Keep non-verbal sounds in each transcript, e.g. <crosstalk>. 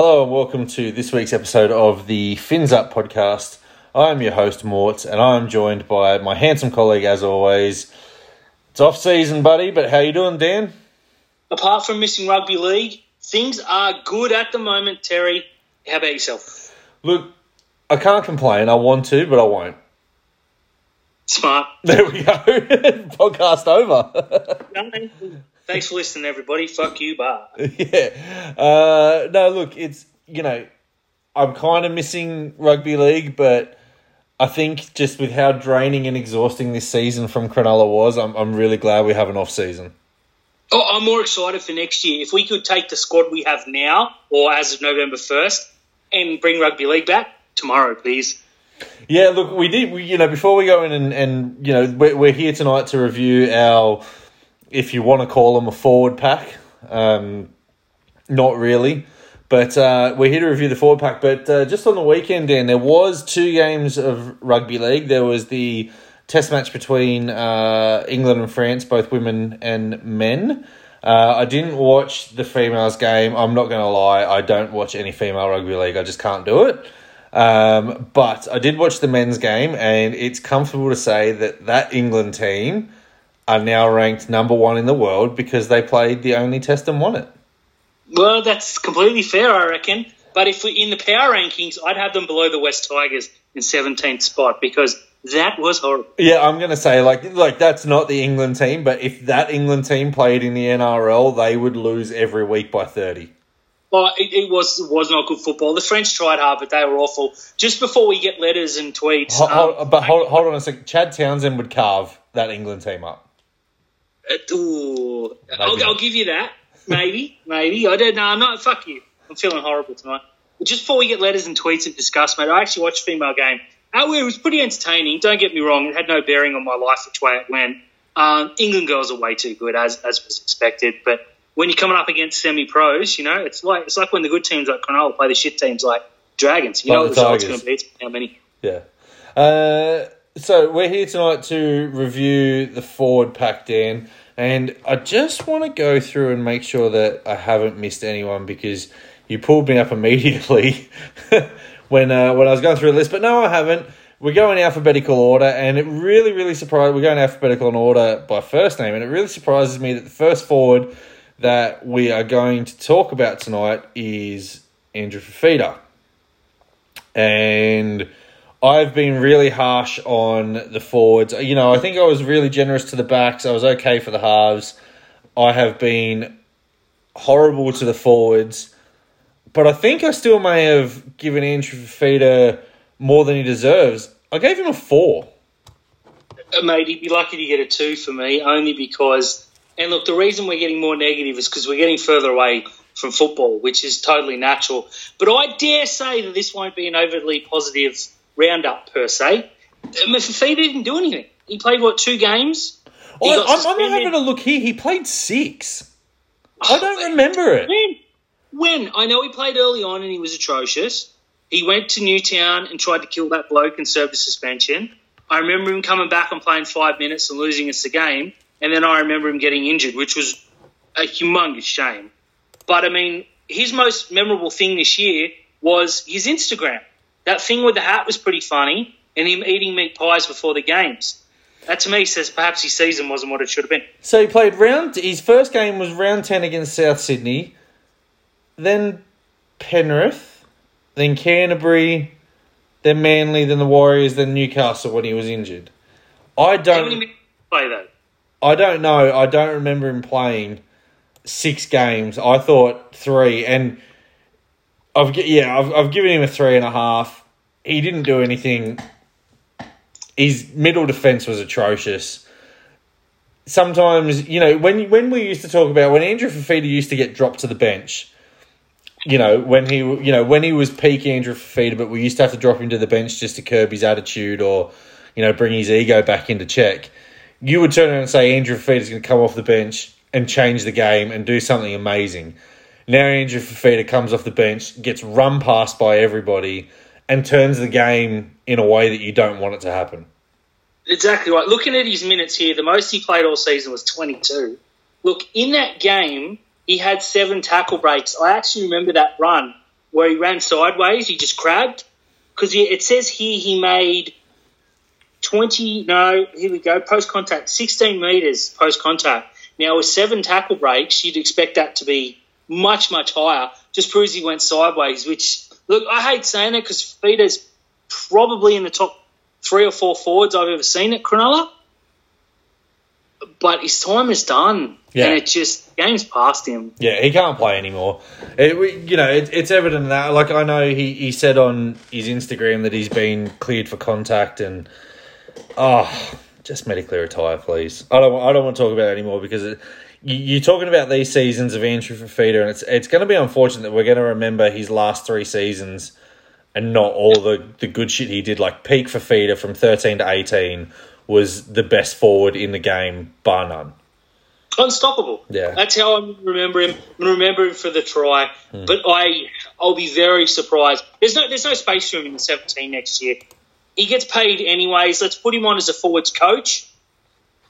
Hello and welcome to this week's episode of the Fins Up podcast. I'm your host Mort, and I'm joined by my handsome colleague, as always. It's off season, buddy, but how are you doing, Dan? Apart from missing rugby league, things are good at the moment. Terry, how about yourself? Look, I can't complain. I want to, but I won't. Smart. There we go. <laughs> Podcast over. Thanks for listening, everybody. Fuck you, bar. <laughs> yeah. Uh, no, look, it's you know, I'm kind of missing rugby league, but I think just with how draining and exhausting this season from Cronulla was, I'm I'm really glad we have an off season. Oh, I'm more excited for next year. If we could take the squad we have now, or as of November first, and bring rugby league back tomorrow, please. Yeah, look, we did. We, you know, before we go in and, and you know, we're, we're here tonight to review our if you want to call them a forward pack. Um, not really. But uh, we're here to review the forward pack. But uh, just on the weekend, Dan, there was two games of rugby league. There was the test match between uh, England and France, both women and men. Uh, I didn't watch the females game. I'm not going to lie. I don't watch any female rugby league. I just can't do it. Um, but I did watch the men's game, and it's comfortable to say that that England team are now ranked number one in the world because they played the only test and won it. Well, that's completely fair, I reckon. But if we in the power rankings, I'd have them below the West Tigers in 17th spot because that was horrible. Yeah, I'm going to say like like that's not the England team, but if that England team played in the NRL, they would lose every week by 30. Well, it, it was was not good football. The French tried hard, but they were awful. Just before we get letters and tweets, hold, hold, um, but hold, hold on a second. Chad Townsend would carve that England team up. Ooh, I'll, I'll, give you that. Maybe, maybe. I don't know. I'm not. Fuck you. I'm feeling horrible tonight. But just before we get letters and tweets and discuss, mate, I actually watched female game. Oh, it was pretty entertaining. Don't get me wrong. It had no bearing on my life which way it went. Um, England girls are way too good, as as was expected. But when you're coming up against semi pros, you know, it's like it's like when the good teams like Cronulla play the shit teams like Dragons. You like know the result's going to be. How many. Yeah. Uh, so we're here tonight to review the forward pack, Dan. And I just want to go through and make sure that I haven't missed anyone because you pulled me up <laughs> immediately <laughs> when uh, when I was going through the list. But no, I haven't. We're going alphabetical order, and it really, really surprised. We're going alphabetical in order by first name, and it really surprises me that the first forward that we are going to talk about tonight is Andrew Fifita. And I've been really harsh on the forwards. You know, I think I was really generous to the backs. I was okay for the halves. I have been horrible to the forwards. But I think I still may have given Andrew Fifita more than he deserves. I gave him a four. Uh, mate, he'd be lucky to get a two for me, only because. And look, the reason we're getting more negative is because we're getting further away from football, which is totally natural. But I dare say that this won't be an overly positive roundup per se. Uh, Fifita didn't do anything. He played what two games? I'm, I'm, having a look here. He played six. I oh, don't remember it. When? When? I know he played early on and he was atrocious. He went to Newtown and tried to kill that bloke and served a suspension. I remember him coming back and playing five minutes and losing us the game. And then I remember him getting injured, which was a humongous shame. But I mean, his most memorable thing this year was his Instagram. That thing with the hat was pretty funny, and him eating meat pies before the games. That to me says perhaps his season wasn't what it should have been. So he played round. His first game was round ten against South Sydney, then Penrith, then Canterbury, then Manly, then the Warriors, then Newcastle when he was injured. I don't play though. I don't know. I don't remember him playing six games. I thought three, and I've yeah, I've, I've given him a three and a half. He didn't do anything. His middle defense was atrocious. Sometimes, you know, when when we used to talk about when Andrew Fifita used to get dropped to the bench, you know, when he you know when he was peak Andrew Fifita, but we used to have to drop him to the bench just to curb his attitude or you know bring his ego back into check. You would turn around and say Andrew Fifita is going to come off the bench and change the game and do something amazing. Now Andrew Fifita comes off the bench, gets run past by everybody, and turns the game in a way that you don't want it to happen. Exactly right. Looking at his minutes here, the most he played all season was 22. Look, in that game, he had seven tackle breaks. I actually remember that run where he ran sideways, he just crabbed. Because it says here he made 20, no, here we go, post contact, 16 metres post contact. Now, with seven tackle breaks, you'd expect that to be much, much higher. Just proves he went sideways, which, look, I hate saying it because Fifita's probably in the top three or four forwards I've ever seen at Cronulla. But his time is done. Yeah. And it just, game's past him. Yeah, he can't play anymore. It, we- you know, it, it's evident that. Like I know he, he said on his Instagram that he's been cleared for contact, and oh, just medically retire, please. I don't I don't want to talk about it anymore because it, you're talking about these seasons of Andrew Fifita, and it's it's going to be unfortunate that we're going to remember his last three seasons and not all the the good shit he did. Like peak Fifita from 13 to 18 was the best forward in the game, bar none. unstoppable. Yeah. that's how I remember him. I remember him for the try, Hmm. but I I'll be very surprised. There's no there's no space for him in the 17 next year. He gets paid anyways. Let's put him on as a forwards coach.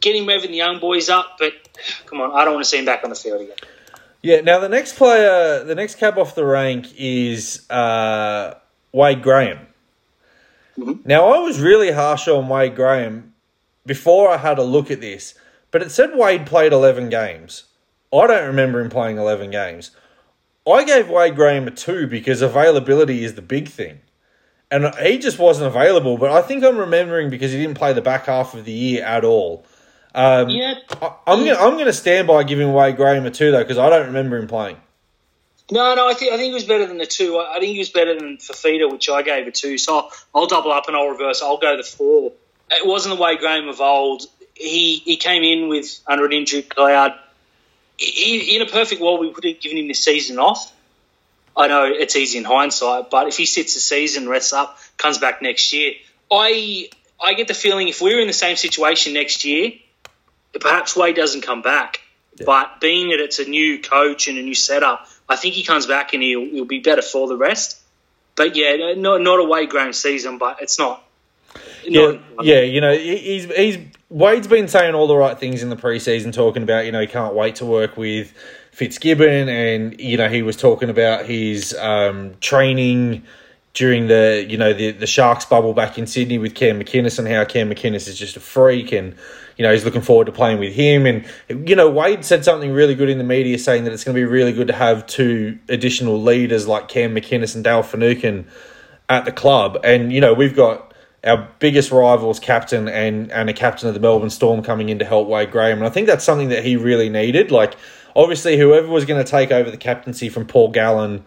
Get him revving the young boys up, but come on, I don't want to see him back on the field again. Yeah. Now the next player, the next cab off the rank is uh, Wade Graham. Now I was really harsh on Wade Graham before I had a look at this, but it said Wade played eleven games. I don't remember him playing eleven games. I gave Wade Graham a two because availability is the big thing. And he just wasn't available, but I think I'm remembering because he didn't play the back half of the year at all. Um, Yeah, I- I'm gonna I'm gonna stand by giving Wade Graham a two though because I don't remember him playing. No, no, I think I think he was better than the two. I, I think he was better than Fifita, which I gave a two. So I'll, I'll double up and I'll reverse. I'll go the four. It wasn't the way Graham of old. He he came in with under an injury cloud. I- in a perfect world, we would have given him the season off. I know it's easy in hindsight, but if he sits the season, rests up, comes back next year, I I get the feeling if we were in the same situation next year, perhaps Wade doesn't come back. But being that it's a new coach and a new setup, I think he comes back and he'll, he'll be better for the rest. But yeah, not not a Wade Graham season, but it's not. Yeah, not- yeah, you know, he's he's Wade's been saying all the right things in the preseason, talking about you know he can't wait to work with Fitzgibbon, and you know he was talking about his um, training during the you know the the Sharks bubble back in Sydney with Cam McInnes and how Cam McInnes is just a freak and. You know, he's looking forward to playing with him. And, you know, Wade said something really good in the media saying that it's going to be really good to have two additional leaders like Cam McInnes and Dale Finucane at the club. And, you know, we've got our biggest rivals captain and, and a captain of the Melbourne Storm coming in to help Wade Graham. And I think that's something that he really needed. Like, obviously, whoever was going to take over the captaincy from Paul Gallen,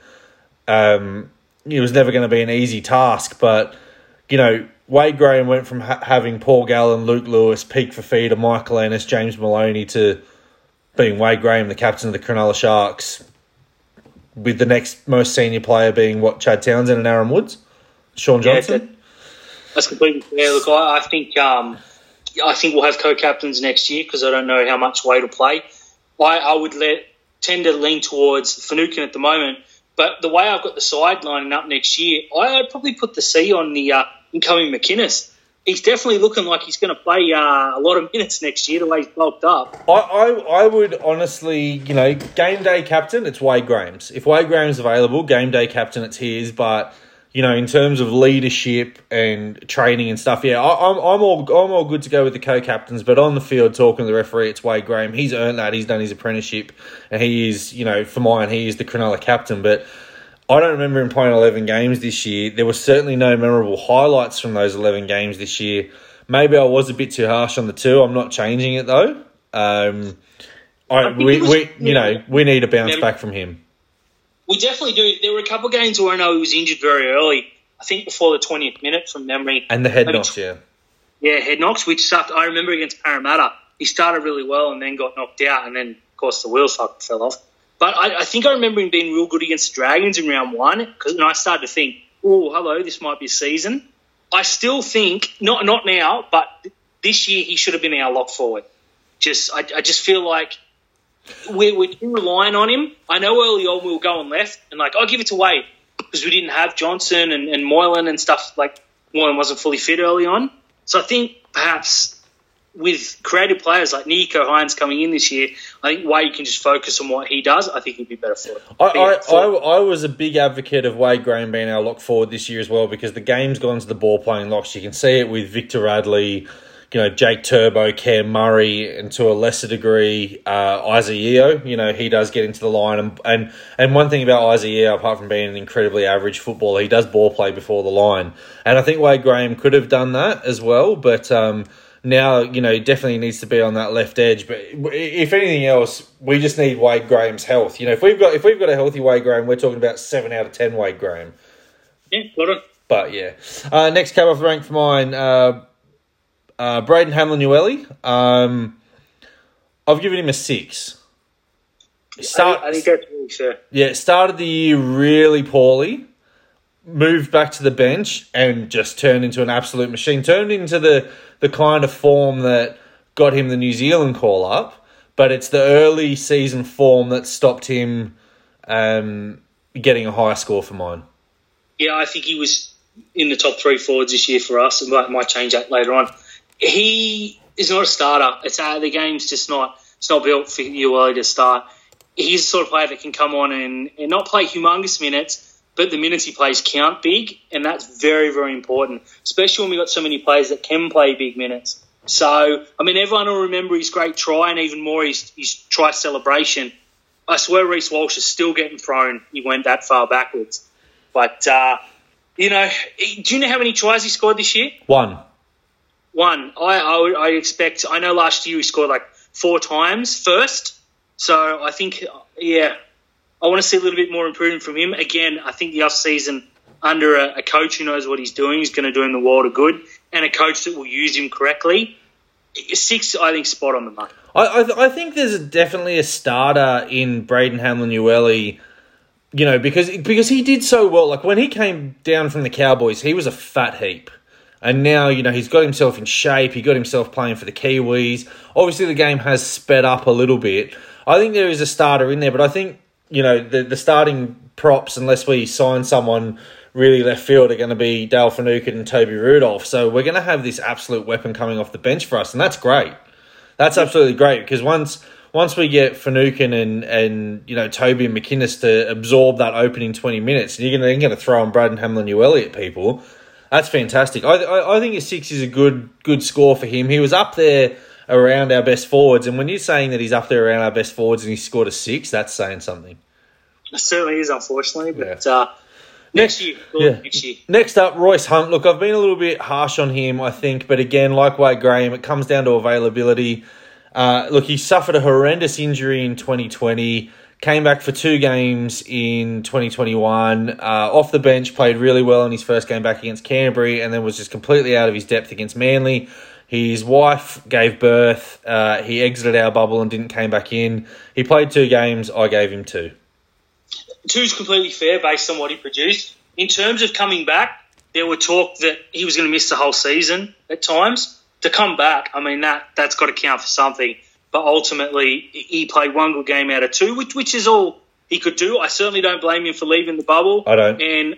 um, it was never going to be an easy task. But, you know, Wade Graham went from ha- having Paul Gallen, Luke Lewis, Peak Fifita, Michael Ennis, James Maloney to being Wade Graham, the captain of the Cronulla Sharks, with the next most senior player being what Chad Townsend and Aaron Woods, Shaun Yeah, Johnson. that- that's completely fair. Look, I, I think um, I think we'll have co-captains next year because I don't know how much Wade will play. I, I would let tend to lean towards Finucane at the moment, but the way I've got the side lining up next year, I'd probably put the C on the uh, incoming McInnes. He's definitely looking like he's going to play uh, a lot of minutes next year. The way he's bulked up. I, I, I would honestly, you know, game day captain, it's Wade Graham's. If Wade Graham's available, game day captain, it's his. But you know, in terms of leadership and training and stuff, yeah, I, I'm I'm all I'm all good to go with the co-captains. But on the field, talking to the referee, it's Wade Graham. He's earned that. He's done his apprenticeship, and he is, you know, for mine, he is the Cronulla captain. But I don't remember him playing 11 games this year. There were certainly no memorable highlights from those 11 games this year. Maybe I was a bit too harsh on the two. I'm not changing it though. Um, I, think we, was- we, you know, we need a bounce back from him. We definitely do. There were a couple of games where I know he was injured very early. I think before the 20th minute from memory. And the head Maybe knocks, yeah. Yeah, head knocks, which sucked. I remember against Parramatta, he started really well and then got knocked out, and then of course the wheels fell off. But I, I think I remember him being real good against the Dragons in round one, because and I started to think, oh, hello, this might be a season. I still think not not now, but this year he should have been our lock forward. Just I, I just feel like we're, we're relying on him. I know early on we were going left, and like I'll give it to Wade because we didn't have Johnson and, and Moylan and stuff. Like Moylan wasn't fully fit early on, so I think perhaps with creative players like Nicho Hynes coming in this year, I think Wade can just focus on what he does. I think he'd be better for it. I, I, I, I, was a big advocate of Wade Graham being our lock forward this year as well because the game's gone to the ball playing locks. You can see it with Victor Radley, you know, Jake Turbo, Cam Murray, and to a lesser degree, uh, Isaah You know, he does get into the line. And, and, and one thing about Isaah, apart from being an incredibly average footballer, he does ball play before the line. And I think Wade Graham could have done that as well, but. Um, now you know definitely needs to be on that left edge. But if anything else, we just need Wade Graham's health. You know, if we've got if we've got a healthy Wade Graham, we're talking about seven out of ten Wade Graham. Yeah, got it. But yeah, uh, next cab off the rank for mine, uh, uh, Braden Hamlin Um, I've given him a six. Start, I, I think that's really fair. Yeah, started the year really poorly moved back to the bench and just turned into an absolute machine. Turned into the the kind of form that got him the New Zealand call up, but it's the early season form that stopped him um, getting a high score for mine. Yeah, I think he was in the top three forwards this year for us. It might, might change that later on. He is not a starter. It's uh, the game's just not. It's not built for you early to start. He's the sort of player that can come on and, and not play humongous minutes, but the minutes he plays count big, and that's very, very important, especially when we've got so many players that can play big minutes. So, I mean, everyone will remember his great try and even more his, his try celebration. I swear Reece Walsh is still getting thrown. He went that far backwards. But, uh, you know, do you know how many tries he scored this year? One. One. I, I, I expect, I know last year he scored like four times first. So I think, yeah, I want to see a little bit more improvement from him. Again, I think the off season under a, a coach who knows what he's doing is going to do him the world of good, and a coach that will use him correctly. Six, I think, spot on the mark. I, I, I think there's definitely a starter in Braden Hamlin Uele, you know, because because he did so well. Like when he came down from the Cowboys, he was a fat heap. And now, you know, he's got himself in shape. He got himself playing for the Kiwis. Obviously, the game has sped up a little bit. I think there is a starter in there, but I think you know, the, the starting props, unless we sign someone really left field, are going to be Dale Finucane and Toby Rudolph. So we're going to have this absolute weapon coming off the bench for us, and that's great. That's absolutely great because once once we get Finucane and and you know Toby and McInnes to absorb that opening twenty minutes, and you're going to going to throw on Braden Hamlin-Uele at people. That's fantastic. I, I, I think a six is a good good score for him. He was up there around our best forwards. And when you're saying that he's up there around our best forwards and he scored a six, that's saying something. It certainly is, unfortunately. But yeah. uh, next year, yeah. next year. Next up, Royce Hunt. Look, I've been a little bit harsh on him, I think, but again, like Wade Graham, it comes down to availability. Uh, look, he suffered a horrendous injury in 2020. Came back for two games in 2021. Uh, off the bench, played really well in his first game back against Canterbury, and then was just completely out of his depth against Manly. His wife gave birth. Uh, he exited our bubble and didn't came back in. He played two games. I gave him two. Two's completely fair based on what he produced. In terms of coming back, there were talk that he was going to miss the whole season at times. To come back, I mean that that's got to count for something. But ultimately, he played one good game out of two, which which is all he could do. I certainly don't blame him for leaving the bubble. I don't, and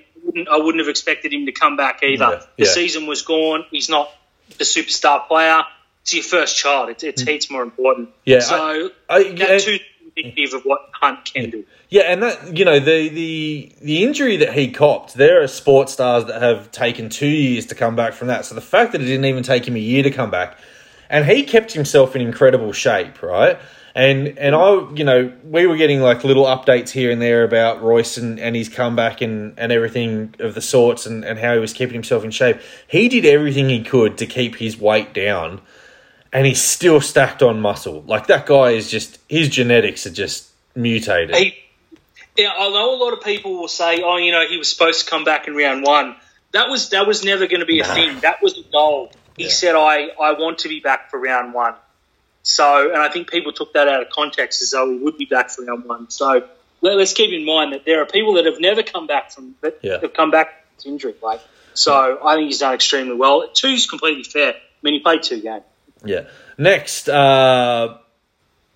I wouldn't have expected him to come back either. Yeah, the season was gone. He's not the superstar player. It's your first child. It's, it's mm. heaps more important. Yeah. So I, I, that's too indicative of what Hunt can do. Yeah, and that you know the the the injury that he copped. There are sports stars that have taken two years to come back from that. So the fact that it didn't even take him a year to come back, and he kept himself in incredible shape, right? And and I, you know, we were getting like little updates here and there about Royce and, and his comeback and, and everything of the sorts and, and how he was keeping himself in shape. He did everything he could to keep his weight down and he's still stacked on muscle. Like that guy is just his genetics are just mutated. He, yeah, I know a lot of people will say, "Oh, you know, he was supposed to come back in round one." That was that was never going to be a thing. That was the goal. He yeah. said, "I I want to be back for round one." So, and I think people took that out of context as though we would be back for round one. So let, us keep in mind that there are people that have never come back from that yeah. have come back from injury. Like, so I think he's done extremely well. Two's completely fair. I mean, he played two games. Yeah. Next, uh,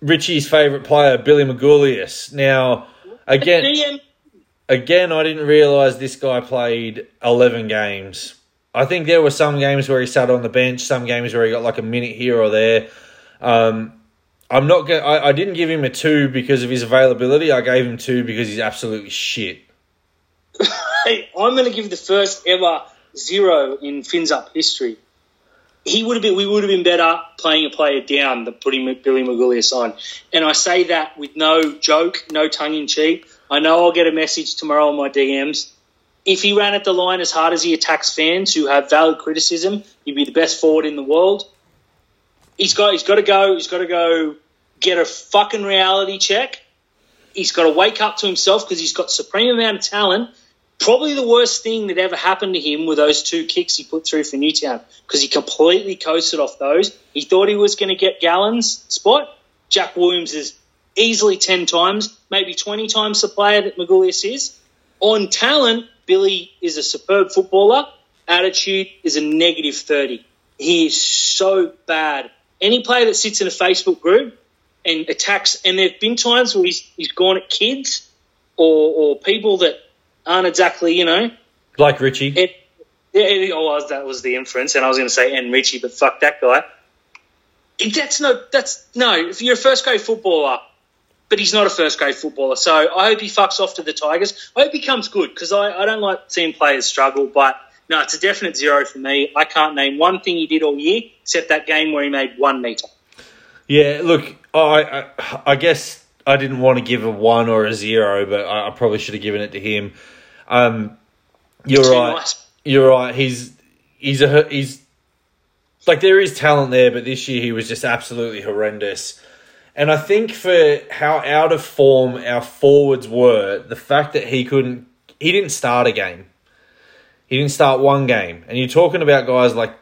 Richie's favourite player, Billy Magoulias. Now, again, <laughs> again, I didn't realise this guy played eleven games. I think there were some games where he sat on the bench, some games where he got like a minute here or there. Um, I'm not. I didn't give him a two because of his availability. I gave him two because he's absolutely shit. <laughs> hey, I'm going to give the first ever zero in Fins Up history. He would have been. We would have been better playing a player down than putting Billy Magoulias on. And I say that with no joke, no tongue in cheek. I know I'll get a message tomorrow on my DMs. If he ran at the line as hard as he attacks fans who have valid criticism, he'd be the best forward in the world. He's got. He's got to go. He's got to go get a fucking reality check. He's got to wake up to himself because he's got supreme amount of talent Probably the worst thing that ever happened to him were those two kicks he put through for Newtown because he completely coasted off those. He thought he was going to get Gallen's spot. Jack Williams is easily 10 times, maybe 20 times the player that Magoulias is. On talent, Billy is a superb footballer. Attitude is a negative 30. He is so bad. Any player that sits in a Facebook group and attacks, and there have been times where he's, he's gone at kids or, or people that aren't exactly, you know, like Richie. It, yeah, it, oh, that was the inference, and I was going to say and Richie, but fuck that guy. It, that's no, that's no. If you're a first grade footballer, but he's not a first grade footballer, so I hope he fucks off to the Tigers. I hope he comes good because I, I don't like seeing players struggle, but. No, it's a definite zero for me. I can't name one thing he did all year except that game where he made one meter. Yeah, look, I, I, I guess I didn't want to give a one or a zero, but I, I probably should have given it to him. Um, you're Too right. Nice. You're right. He's he's a he's like there is talent there, but this year he was just absolutely horrendous. And I think for how out of form our forwards were, the fact that he couldn't he didn't start a game. He didn't start one game. And you're talking about guys like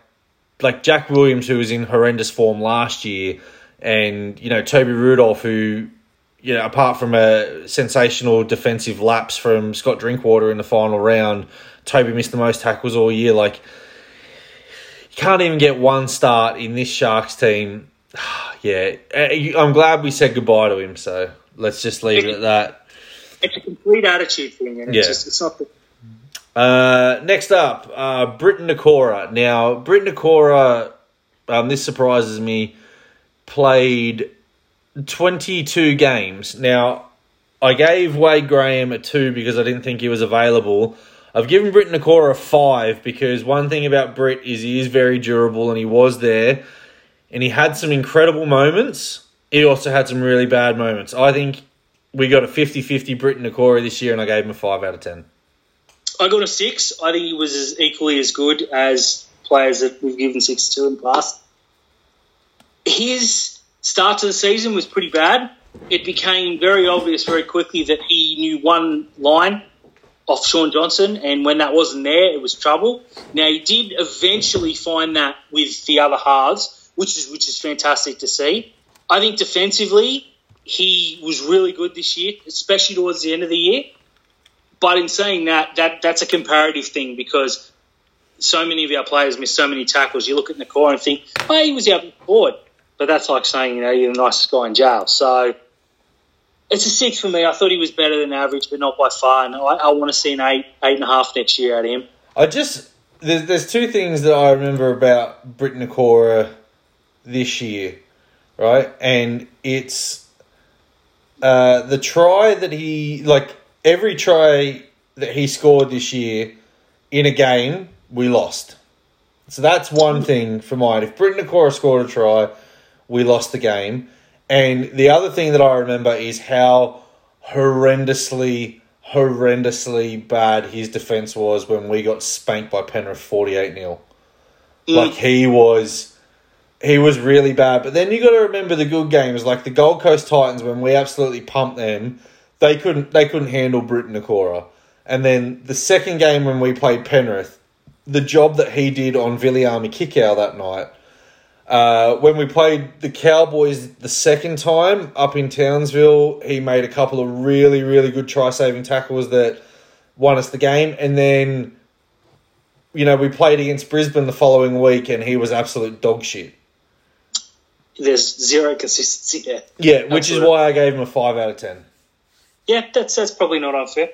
like Jack Williams who was in horrendous form last year and you know Toby Rudolph who you know, apart from a sensational defensive lapse from Scott Drinkwater in the final round, Toby missed the most tackles all year. Like, you can't even get one start in this Sharks team. <sighs> yeah, uh, I'm glad we said goodbye to him. So let's just leave it at that. It's a complete attitude thing, and yeah. it's, just, it's not the uh, next up, uh, Briton Nikora. Now, Briton Nikora, um, this surprises me, played 22 games. Now, I gave Wade Graham a 2 because I didn't think he was available. I've given Briton Nikora a 5 because one thing about Brit is he is very durable and he was there. And he had some incredible moments. He also had some really bad moments. I think we got a 50 50 Briton Nikora this year and I gave him a 5 out of 10. I got a 6. I think he was as equally as good as players that we've given 6 to in the past. His start to the season was pretty bad. It became very obvious very quickly that he knew one line off Shaun Johnson, and when that wasn't there, it was trouble. Now he did eventually find that with the other halves, which is which is fantastic to see. I think defensively he was really good this year, especially towards the end of the year. But in saying that, that that's a comparative thing because so many of our players miss so many tackles. You look at core and think, oh, he was out forward. But that's like saying, you know, you're the nicest guy in jail. So it's a six for me. I thought he was better than average, but not by far. And I, I want to see an eight, eight and a half next year out of him. I just there's there's two things that I remember about Briton Nikora this year, right? And it's uh, the try that he like every try that he scored this year in a game we lost. So that's one thing for mine. If Briton Nikora scored a try, we lost the game. And the other thing that I remember is how horrendously, horrendously bad his defense was when we got spanked by Penrith 48 0. Mm. Like, he was. He was really bad. But then you got to remember the good games, like the Gold Coast Titans, when we absolutely pumped them, they couldn't they couldn't handle Briton Nikora. And then the second game when we played Penrith, the job that he did on Viliami Kikau that night uh, when we played the Cowboys the second time up in Townsville, he made a couple of really, really good try saving tackles that won us the game. And then, you know, we played against Brisbane the following week and he was absolute dog shit. There's zero consistency there. Yeah, which Absolutely. is why I gave him a 5 out of 10. Yeah, that's, that's probably not unfair.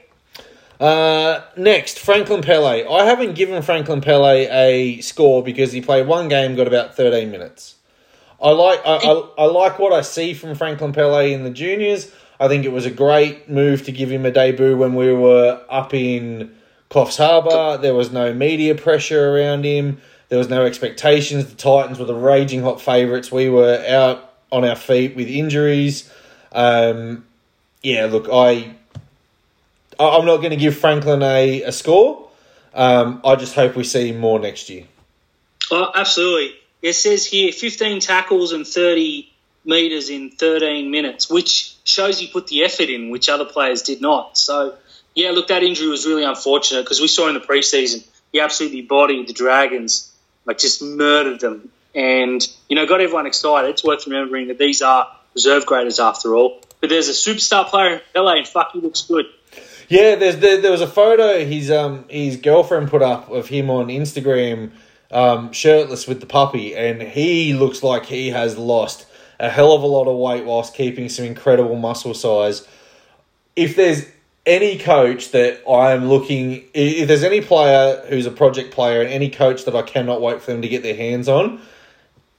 Uh, next, Franklin Pele. I haven't given Franklin Pele a score because he played one game, got about 13 minutes. I like I, I, I like what I see from Franklin Pele in the juniors. I think it was a great move to give him a debut when we were up in Coffs Harbour. There was no media pressure around him. There was no expectations. The Titans were the raging hot favourites. We were out on our feet with injuries. Um, yeah, look, I I'm not going to give Franklin a, a score. Um, I just hope we see more next year. Oh, absolutely. It says here 15 tackles and 30 metres in 13 minutes, which shows he put the effort in, which other players did not. So, yeah, look, that injury was really unfortunate because we saw in the preseason he absolutely bodied the Dragons, like just murdered them, and you know got everyone excited. It's worth remembering that these are reserve graders after all. But there's a superstar player in LA, and fuck, he looks good. Yeah, there's there, there was a photo his um his girlfriend put up of him on Instagram, um, shirtless with the puppy, and he looks like he has lost a hell of a lot of weight whilst keeping some incredible muscle size. If there's any coach that I'm looking, if there's any player who's a project player and any coach that I cannot wait for them to get their hands on,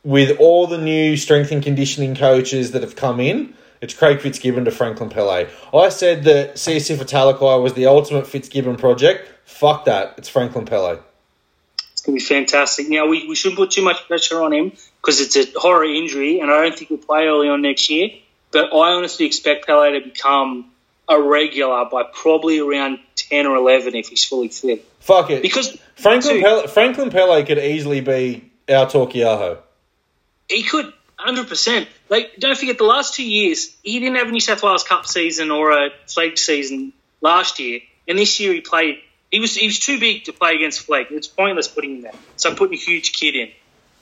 with all the new strength and conditioning coaches that have come in, it's Craig Fitzgibbon to Franklin Pele. I said that Siosifa Talakai was the ultimate Fitzgibbon project. Fuck that. It's Franklin Pele. It's going to be fantastic. Now, we, we shouldn't put too much pressure on him because it's a horror injury, and I don't think he'll play early on next year. But I honestly expect Pele to become a regular by probably around 10 or 11 if he's fully fit. Fuck it. Because Franklin, Pele, Franklin Pele could easily be our Torquiaho. He could, 100%. Like, don't forget, the last two years, he didn't have a New South Wales Cup season or a Flegg season last year. And this year he played, he was he was too big to play against Flegg. It's pointless putting him there. So I'm putting a huge kid in.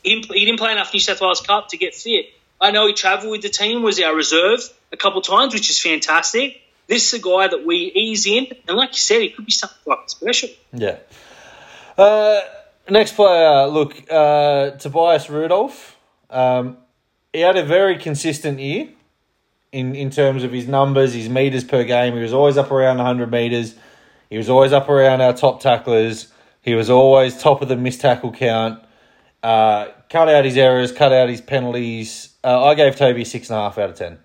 He, didn't play enough New South Wales Cup to get fit. I know he travelled with the team, was our reserve a couple times, which is fantastic. This is a guy that we ease in, and like you said, he could be something like special. Yeah. Uh, next player, look, uh, Tobias Rudolph. Um, he had a very consistent year in, in terms of his numbers, his meters per game. He was always up around 100 meters. He was always up around our top tacklers. He was always top of the missed tackle count. Uh, cut out his errors, cut out his penalties. Uh, I gave Toby six and a half out of ten.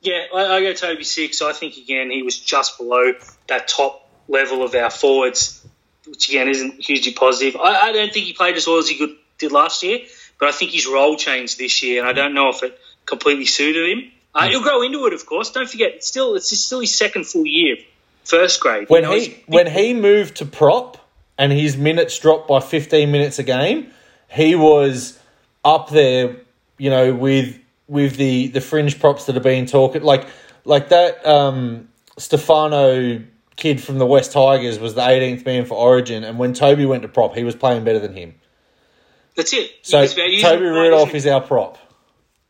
Yeah, I, I go Toby six. I think again he was just below that top level of our forwards, which again isn't hugely positive. I, I don't think he played as well as he could, did last year, but I think his role changed this year, and I don't know if it completely suited him. Uh, he'll grow into it, of course. Don't forget, it's still it's still his second full year, first grade. When You know, he when he moved to prop and his minutes dropped by fifteen minutes a game, he was up there, you know, with with the the fringe props that are being talked like like that um Stefano kid from the West Tigers was the 18th man for Origin and when Toby went to prop he was playing better than him. That's it. So Toby Rudolph is our prop.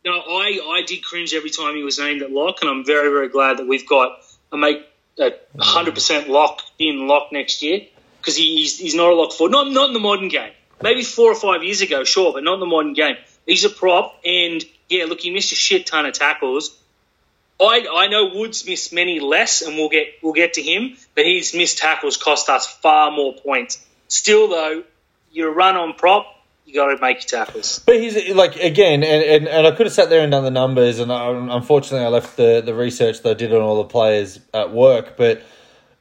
No, I, I did cringe every time he was named at lock, and I'm very, very glad that we've got a make a 100% lock in lock next year because he, he's, he's not a lock forward. Not, not in the modern game. Maybe four or five years ago, sure, but not in the modern game. He's a prop, and yeah, look, he missed a shit ton of tackles. I, I know Woods missed many less, and we'll get we'll get to him, but his missed tackles cost us far more points. Still, though, you're a run on prop, you got to make your tackles. But he's like again, and, and, and I could have sat there and done the numbers, and I, unfortunately, I left the, the research that I did on all the players at work. But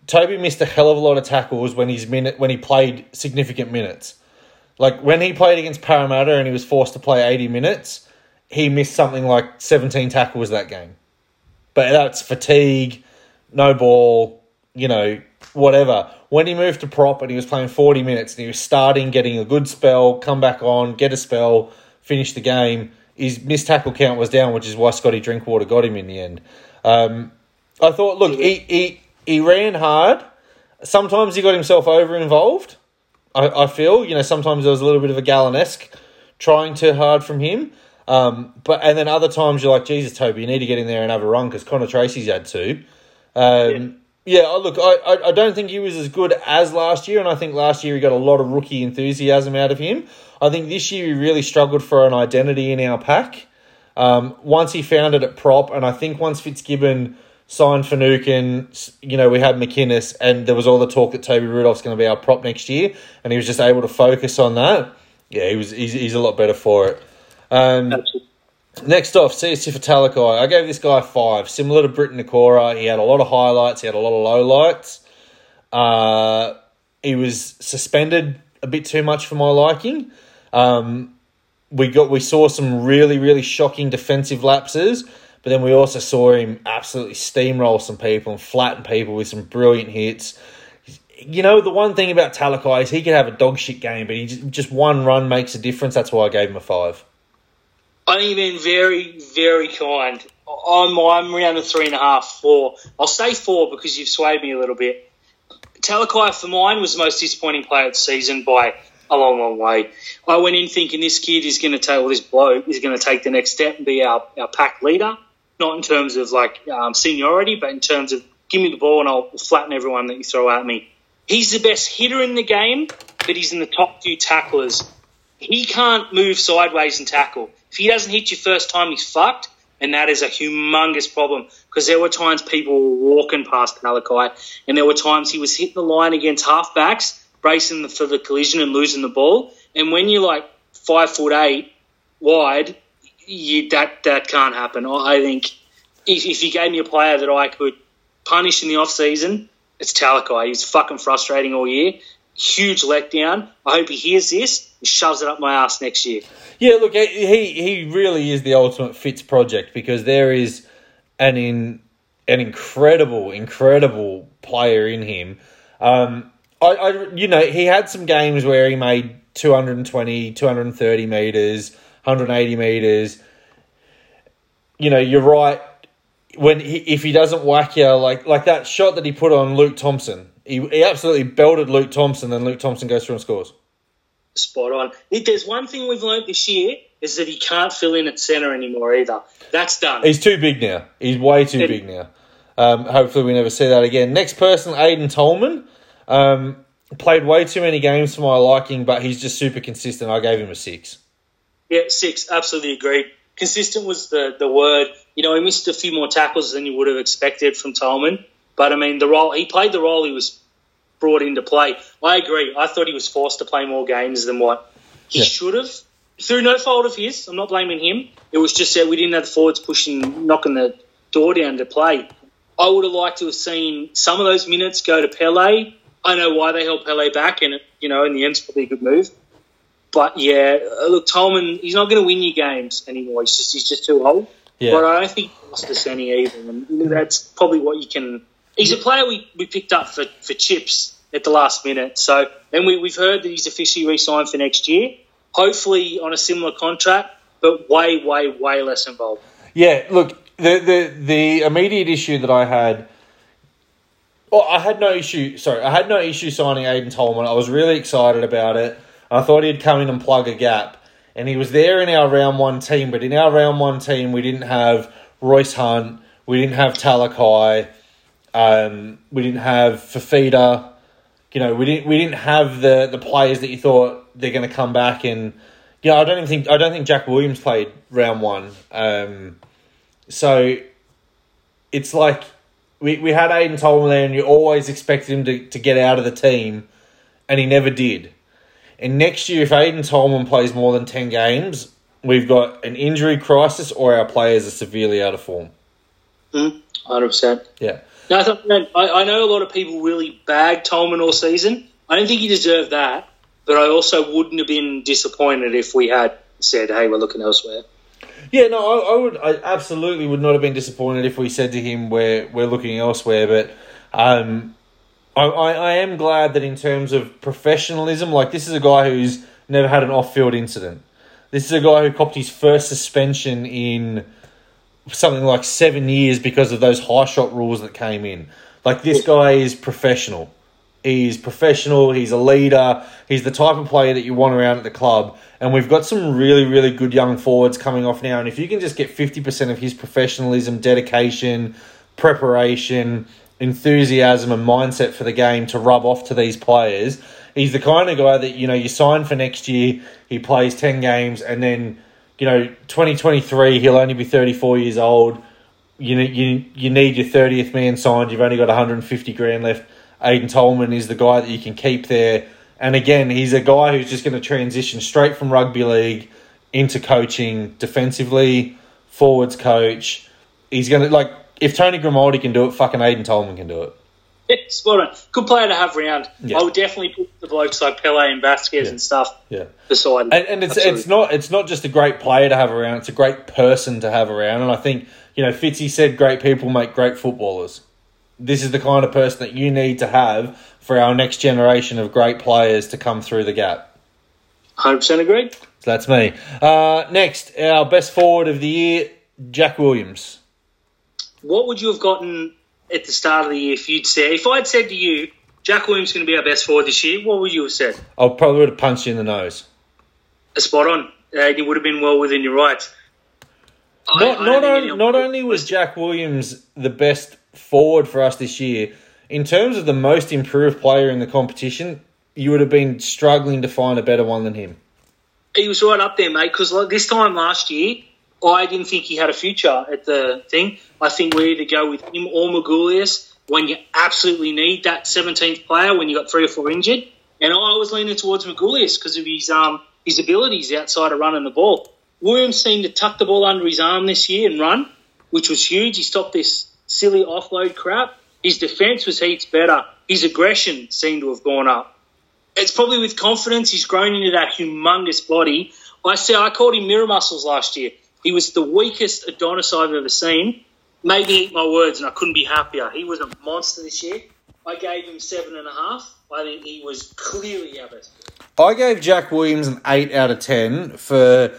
Toby missed a hell of a lot of tackles when he's minute when he played significant minutes. Like when he played against Parramatta and he was forced to play eighty minutes, he missed something like seventeen tackles that game. But that's fatigue, no ball, you know, whatever. When he moved to prop and he was playing 40 minutes and he was starting, getting a good spell, come back on, get a spell, finish the game, his missed tackle count was down, which is why Scotty Drinkwater got him in the end. Um, I thought, look, he, he, he ran hard. Sometimes he got himself over involved. I, I feel, you know, sometimes there was a little bit of a Gallen-esque trying too hard from him. Um, but and then other times you're like, Jesus, Toby, you need to get in there and have a run because Connor Tracey's had two. Um, yeah. I look, I, I don't think he was as good as last year, and I think last year he got a lot of rookie enthusiasm out of him. I think this year he really struggled for an identity in our pack. Um, once he found it at prop, and I think once Fitzgibbon signed Finucane, you know, we had McInnes, and there was all the talk that Toby Rudolph's going to be our prop next year, and he was just able to focus on that. Yeah, he was. He's, he's a lot better for it. Um, next off, Siosifa Talakai. I gave this guy five, similar to Briton Nikora. He had a lot of highlights. He had a lot of lowlights. Uh, he was suspended a bit too much for my liking. Um, we got we saw some really really shocking defensive lapses, but then we also saw him absolutely steamroll some people and flatten people with some brilliant hits. You know the one thing about Talakai is he could have a dog shit game, but he just, just one run makes a difference. That's why I gave him a five. You've been very, very kind. I'm, I'm around the three and a half, four. I'll say four because you've swayed me a little bit. Talakai for mine was the most disappointing player of the season by a long, long way. I went in thinking this kid is going to take, well, this bloke is going to take the next step and be our, our pack leader, not in terms of like um, seniority, but in terms of give me the ball and I'll flatten everyone that you throw at me. He's the best hitter in the game, but he's in the top few tacklers. He can't move sideways and tackle. If he doesn't hit you first time, he's fucked. And that is a humongous problem because there were times people were walking past Talakai, and there were times he was hitting the line against halfbacks, bracing for the collision and losing the ball. And when you're like five foot eight wide, you, that that can't happen. I think if, if you gave me a player that I could punish in the off season, it's Talakai. He's fucking frustrating all year. Huge letdown. I hope he hears this and shoves it up my ass next year. Yeah, look, he he really is the ultimate Fitz project because there is an in an incredible, incredible player in him. Um, I, I, you know, he had some games where he made 220, 230 meters, 180 meters. You know, you're right. When he, if he doesn't whack you like like that shot that he put on Luke Thompson, he, he absolutely belted Luke Thompson, and Luke Thompson goes through and scores spot on. If there's one thing we've learned this year is that he can't fill in at centre anymore either. That's done. He's too big now. He's way too it, big now. Um, hopefully, we never see that again. Next person, Aiden Tolman. Um, played way too many games for my liking, but he's just super consistent. I gave him a six. Yeah, six. Absolutely agreed. Consistent was the, the word. You know, he missed a few more tackles than you would have expected from Tolman. But I mean, the role he played the role he was brought into play. I agree. I thought he was forced to play more games than what he yeah. should have. Through no fault of his, I'm not blaming him. It was just that we didn't have the forwards pushing, knocking the door down to play. I would have liked to have seen some of those minutes go to Pele. I know why they held Pele back, and you know, in the end, it's probably a good move. But yeah, uh, look, Tolman, he's not going to win you games anymore. He's just he's just too old. Yeah. But I don't think he lost us any either, and that's probably what you can. He's a player we, we picked up for, for chips at the last minute. So, and we, we've heard that he's officially re-signed for next year. Hopefully on a similar contract, but way, way, way less involved. Yeah, look, the the the immediate issue that I had. Well, I had no issue. Sorry, I had no issue signing Aiden Tolman. I was really excited about it. I thought he'd come in and plug a gap, and he was there in our round one team. But in our round one team, we didn't have Royce Hunt, we didn't have Talakai, um, we didn't have Fifita, you know, we didn't we didn't have the the players that you thought they're going to come back and. You know, I don't even think I don't think Jack Williams played round one. Um, so it's like we, we had Aiden Tolman there, and you always expected him to, to get out of the team, and he never did. And next year, if Aiden Tolman plays more than 10 games, we've got an injury crisis or our players are severely out of form. Mm, 100%. Yeah. No, I, I know a lot of people really bagged Tolman all season. I don't think he deserved that, but I also wouldn't have been disappointed if we had said, "Hey, we're looking elsewhere." Yeah, no, I, I, would. I absolutely would not have been disappointed if we said to him, "We're we're looking elsewhere." But um, I, I, I am glad that in terms of professionalism, like this is a guy who's never had an off-field incident. This is a guy who copped his first suspension in something like seven years because of those high shot rules that came in. Like this guy is professional. He's professional. He's a leader. He's the type of player that you want around at the club. And we've got some really, really good young forwards coming off now. And if you can just get fifty percent of his professionalism, dedication, preparation, enthusiasm, and mindset for the game to rub off to these players, he's the kind of guy that you know you sign for next year. He plays ten games and then you know, 2023, he'll only be 34 years old. you you you need your thirtieth man signed. You've only got one hundred and fifty grand left. Aiden Tolman is the guy that you can keep there. And again, he's a guy who's just going to transition straight from rugby league into coaching defensively, forwards coach. He's going to like if Tony Grimaldi can do it, fucking Aiden Tolman can do it. Yeah, spot on. Good player to have around. Yeah. I would definitely put the blokes like Pele and Vasquez Yeah. and stuff Yeah. beside. And, and it's Absolutely. it's not it's not just a great player to have around. It's a great person to have around. And I think you know Fitzy said, "Great people make great footballers." This is the kind of person that you need to have for our next generation of great players to come through the gap. 100% agreed. So that's me. Uh, next, our best forward of the year, Jack Williams. What would you have gotten at the start of the year if you'd said, if I'd said to you, Jack Williams is going to be our best forward this year, what would you have said? I probably would have punched you in the nose. A spot on. Uh, you would have been well within your rights. I- Not I not, on, not only was Jack Williams the best forward for us this year, in terms of the most improved player in the competition, you would have been struggling to find a better one than him. he was right up there, mate. Because like this time last year, I didn't think he had a future at the thing. I think we either go with him or Magoulias when you absolutely need that 17th player when you got three or four injured. And I was leaning towards Magoulias because of his um his abilities outside of running the ball. Williams seemed to tuck the ball under his arm this year and run, which was huge. He stopped this silly offload crap. His defence was heaps better. His aggression seemed to have gone up it's probably with confidence. He's grown into that humongous body. I say I called him mirror muscles last year. He was the weakest Adonis I've ever seen. Made me eat my words, and I couldn't be happier. He was a monster this year. I gave him seven and a half. I think he was clearly our best. I gave Jack Williams an 8 out of 10 for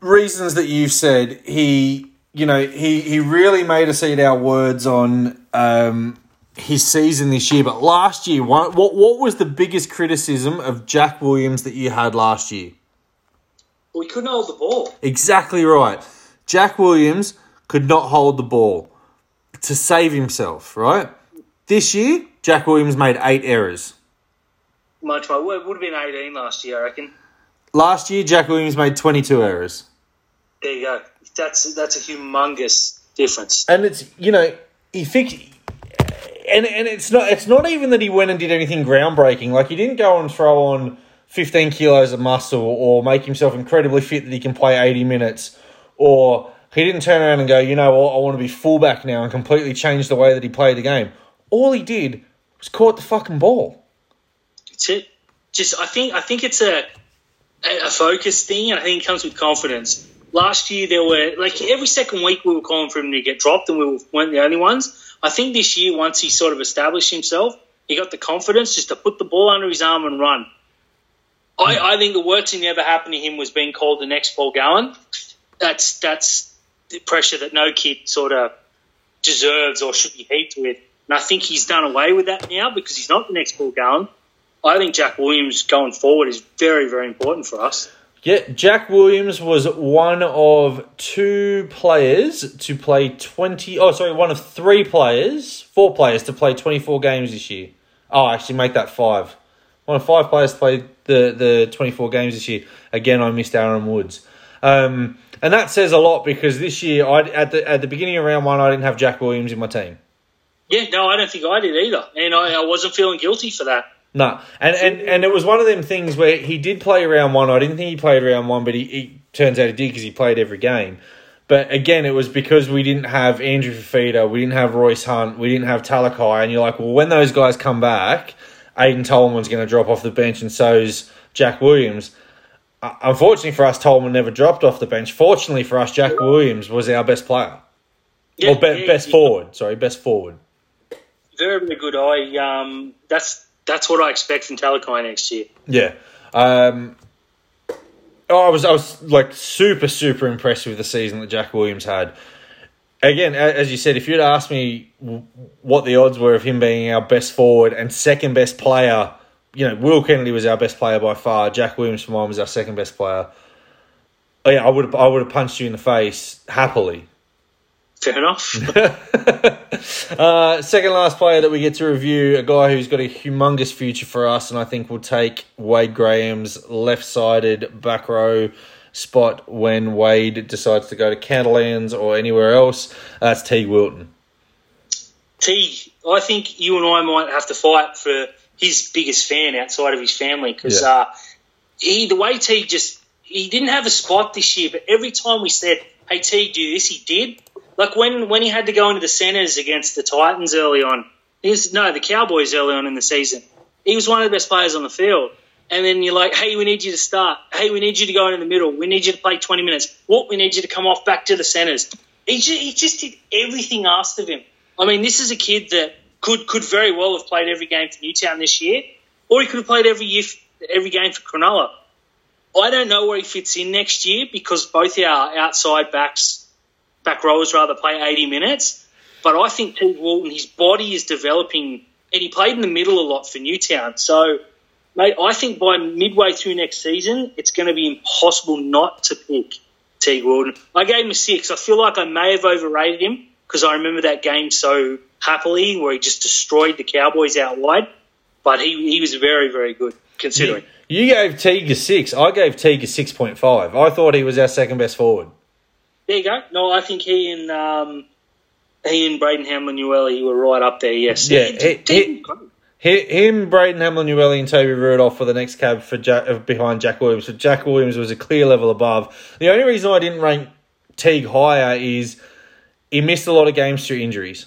reasons that you've said. He, you know, he, he really made us eat our words on um, his season this year. But last year, what, what, what was the biggest criticism of Jack Williams that you had last year? We couldn't hold the ball. Exactly right. Jack Williams could not hold the ball to save himself, right? This year, Jack Williams made eight errors. Much my word would have been eighteen last year, I reckon. Last year, Jack Williams made 22 errors. There you go. That's that's a humongous difference. And it's, you know, he fixed. And, and it's not it's not even that he went and did anything groundbreaking. Like he didn't go and throw on fifteen kilos of muscle or make himself incredibly fit that he can play eighty minutes, or he didn't turn around and go, you know what, I want to be fullback now and completely change the way that he played the game. All he did was caught the fucking ball. That's it. Just I think I think it's a a focus thing, and I think it comes with confidence. Last year there were like every second week we were calling for him to get dropped, and we weren't the only ones. I think this year, once he sort of established himself, he got the confidence just to put the ball under his arm and run. I, I think the worst thing that ever happened to him was being called the next Paul Gallen. That's that's the pressure that no kid sort of deserves or should be heaped with. And I think he's done away with that now because he's not the next Paul Gallen. I think Jack Williams going forward is very, very important for us. Yeah, Jack Williams was one of two players to play 20. Oh, sorry, one of three players, four players to play 24 games this year. Oh, actually, make that five. One of five players to play the, the 24 games this year. Again, I missed Aaron Woods. Um, and that says a lot because this year, I at the at the beginning of round one, I didn't have Jack Williams in my team. Yeah, no, I don't think I did either. And I, I wasn't feeling guilty for that. No, and, and and it was one of them things where he did play round one. I didn't think he played round one, but he, he turns out he did because he played every game. But again, it was because we didn't have Andrew Fifita, we didn't have Royce Hunt, we didn't have Talakai, and you're like, well, when those guys come back, Aiden Tolman's going to drop off the bench, and so's Jack Williams. Uh, unfortunately for us, Tolman never dropped off the bench. Fortunately for us, Jack Williams was our best player, Yeah, or be- yeah, best yeah. forward. Sorry, best forward. Very, very good. I um, that's that's what I expect from Talakai next year. Yeah. Um, oh, I was I was like super super impressed with the season that Jack Williams had. Again, as you said, if you'd asked me what the odds were of him being our best forward and second best player, you know, Will Kennedy was our best player by far. Jack Williams for mine was our second best player. Oh yeah, I would have I would have punched you in the face happily. Fair enough. <laughs> Uh, second last player that we get to review, a guy who's got a humongous future for us, and I think will take Wade Graham's left-sided back row spot when Wade decides to go to Catalans or anywhere else. That's Teig Wilton. T, I think you and I might have to fight for his biggest fan outside of his family because Yeah. uh, he, the way T just, he didn't have a spot this year, but every time we said, "Hey T, do this," he did. Like when when he had to go into the centers against the Titans early on, he was no the Cowboys early on in the season. He was one of the best players on the field. And then you're like, hey, we need you to start. Hey, we need you to go in the middle. We need you to play 20 minutes. What? We need you to come off back to the centers. He just, he just did everything asked of him. I mean, this is a kid that could could very well have played every game for Newtown this year, or he could have played every year, every game for Cronulla. I don't know where he fits in next year because both our outside backs, back rowers rather, play 80 minutes. But I think Pete Walton, his body is developing, and he played in the middle a lot for Newtown. So, mate, I think by midway through next season, it's going to be impossible not to pick Teig Wilton. I gave him a six. I feel like I may have overrated him because I remember that game so happily where he just destroyed the Cowboys out wide. But he, he was very, very good considering. You gave Teig a six. I gave Teig a six point five. I thought he was our second best forward. There you go. No, I think he and um, he and Braden Hamlin Uele were right up there. Yes. Yeah, He- he- he- Him, Braden Hamlin, Uele, and Toby Rudolph for the next cab for Jack, uh, behind Jack Williams. So Jack Williams was a clear level above. The only reason I didn't rank Teig higher is he missed a lot of games through injuries.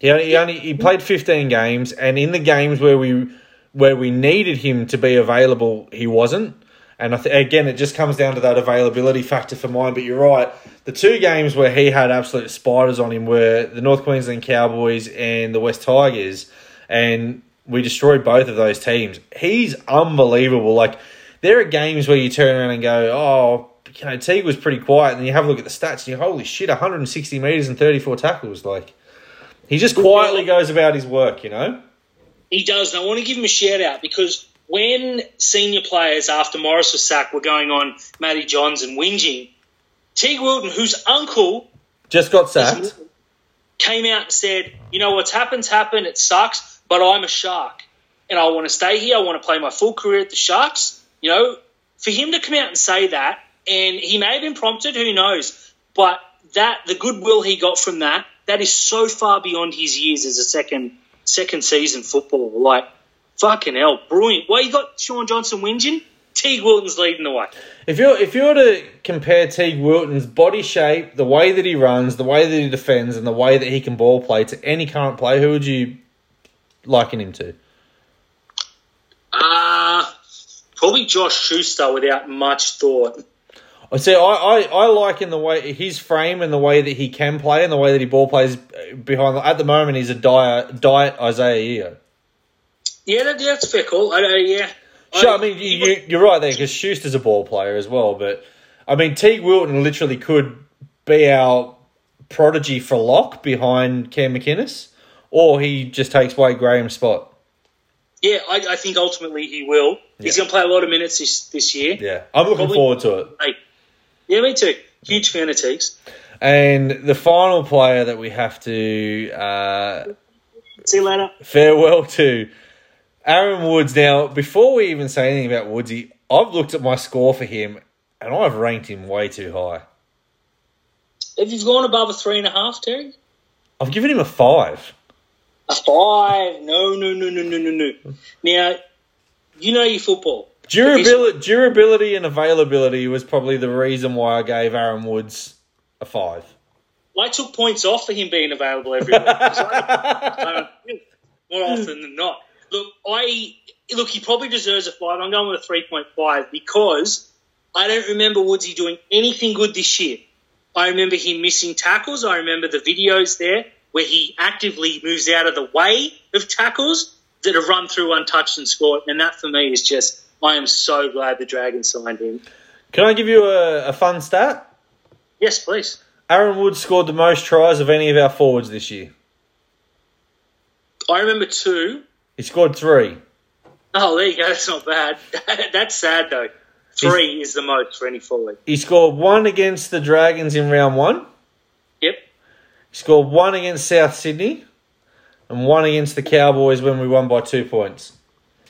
He only, he only he played fifteen games, and in the games where we where we needed him to be available, he wasn't. And I th- again, it just comes down to that availability factor for mine. But you're right. The two games where he had absolute spiders on him were the North Queensland Cowboys and the West Tigers, and we destroyed both of those teams. He's unbelievable. Like there are games where you turn around and go, "Oh, you know, Teig was pretty quiet," and you have a look at the stats, and you holy shit, 160 meters and 34 tackles. Like he just quietly goes about his work, you know. He does, and I want to give him a shout out because when senior players after Morris was sacked were going on Matty Johns and whinging, Teig Wilton, whose uncle Just got sacked. came out and said, "You know what's happened's happened. It sucks, but I'm a shark, and I want to stay here. I want to play my full career at the Sharks." You know, for him to come out and say that, and he may have been prompted, who knows? But that the goodwill he got from that, that is so far beyond his years as a second second season footballer. Like fucking hell, brilliant. Well, you got Shaun Johnson whinging. Teig Wilton's leading the way. If you if you were to compare Teig Wilton's body shape, the way that he runs, the way that he defends, and the way that he can ball play to any current player, who would you liken him to? Uh probably Josh Schuster without much thought. I see. I, I, I like in the way his frame and the way that he can play and the way that he ball plays behind. At the moment, he's a diet diet Isaiah Yeo. Yeah, that, that's fair call. I, uh, yeah. Sure, I mean you, you, you're right there because Schuster's a ball player as well. But I mean Teig Wilton literally could be our prodigy for lock behind Cam McInnes, or he just takes Wade Graham's spot. yeah, I, I think ultimately he will. He's going to play a lot of minutes this, this year. Yeah, I'm looking Probably- forward to it. Hey, yeah, me too. Huge fan of Teigs. And the final player that we have to uh, See you later. farewell to Aaron Woods. Now, before we even say anything about Woodsy, I've looked at my score for him and I've ranked him way too high. Have you gone above a three and a half, Terry? I've given him a five. A five? No, no, no, no, no, no, no. Now, you know your football. Durability, durability and availability was probably the reason why I gave Aaron Woods a five. I took points off for him being available every week. I- uh, more often than not. Look, I look. He probably deserves a five. I'm going with a three point five because I don't remember Woodsy doing anything good this year. I remember him missing tackles. I remember the videos there where he actively moves out of the way of tackles that have run through untouched and scored. And that for me is just. I am so glad the Dragons signed him. Can I give you a, a fun stat? Yes, please. Aaron Wood scored the most tries of any of our forwards this year. I remember two. He scored three. Oh, there you go. That's not bad. <laughs> That's sad though. Three is the most for any forward. He scored one against the Dragons in round one. Scored one against South Sydney and one against the Cowboys when we won by two points.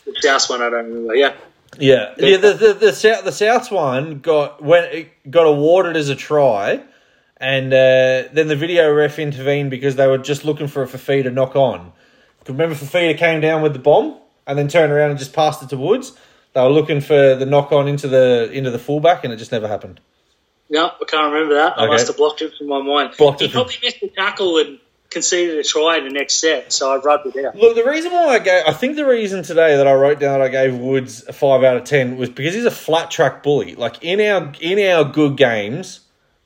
The South one, I don't remember. Yeah. Yeah, yeah. The the the south the Souths one got went it got awarded as a try, and uh, then the video ref intervened because they were just looking for a Fifita to knock on. Remember, Fifita came down with the bomb and then turned around and just passed it to Woods. They were looking for the knock on into the into the fullback, and it just never happened. No, I can't remember that. I must have blocked it from my mind. Blocked he it from- probably missed the tackle and conceded a try in the next set, so I rubbed it out. Look, the reason why I gave, I think the reason today that I wrote down that I gave Woods a five out of ten was because he's a flat track bully. Like in our in our good games,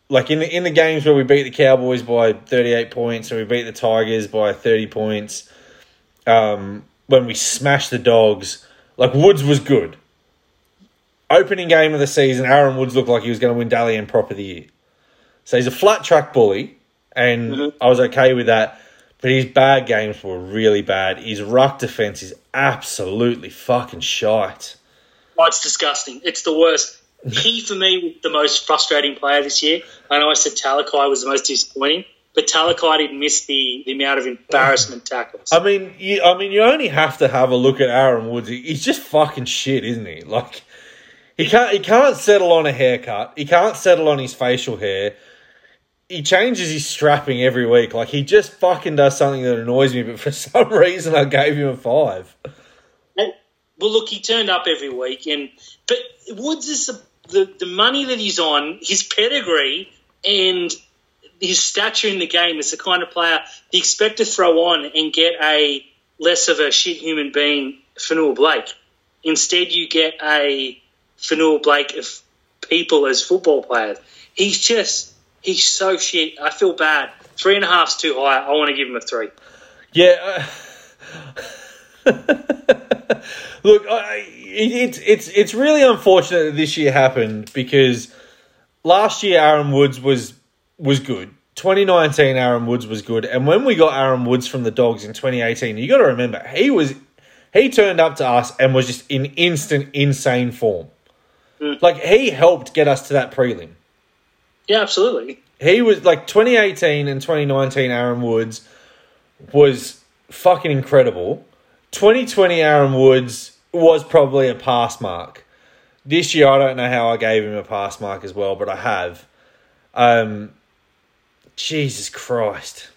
like in the in the games where we beat the Cowboys by thirty eight points and we beat the Tigers by thirty points, um, when we smashed the Dogs, like Woods was good. Opening game of the season, Aaron Woods looked like he was going to win Dally and Prop of the Year. So he's a flat track bully, and mm-hmm. I was okay with that. But his bad games were really bad. His ruck defense is absolutely fucking shite. Oh, it's disgusting. It's the worst. He, for me, was the most frustrating player this year. I know I said Talakai was the most disappointing, but Talakai didn't miss the, the amount of embarrassment tackles. I mean, you, I mean, you only have to have a look at Aaron Woods. He's just fucking shit, isn't he? Like, he can't, he can't settle on a haircut. He can't settle on his facial hair. He changes his strapping every week. Like, he just fucking does something that annoys me. But for <laughs> some reason, I gave him a five. well, look, he turned up every week, and but Woods is the, the, the money that he's on, his pedigree, and his stature in the game is the kind of player you expect to throw on and get a less of a shit human being, Fanua Blake. Instead, you get a Fanua Blake of people as football players. He's just, he's so shit. I feel bad. Three and a half's too high. I want to give him a three. Yeah. Uh, <laughs> look, I, it, it's it's it's really unfortunate that this year happened because last year Aaron Woods was was good. 2019 Aaron Woods was good, and when we got Aaron Woods from the Dogs in 2018, you got to remember he was he turned up to us and was just in instant insane form. Like he helped get us to that prelim Yeah, absolutely. he was like 2018 and 2019 Aaron Woods was fucking incredible. 2020 Aaron Woods was probably a pass mark. This year I don't know how I gave him a pass mark as well, but I have. Um Jesus Christ.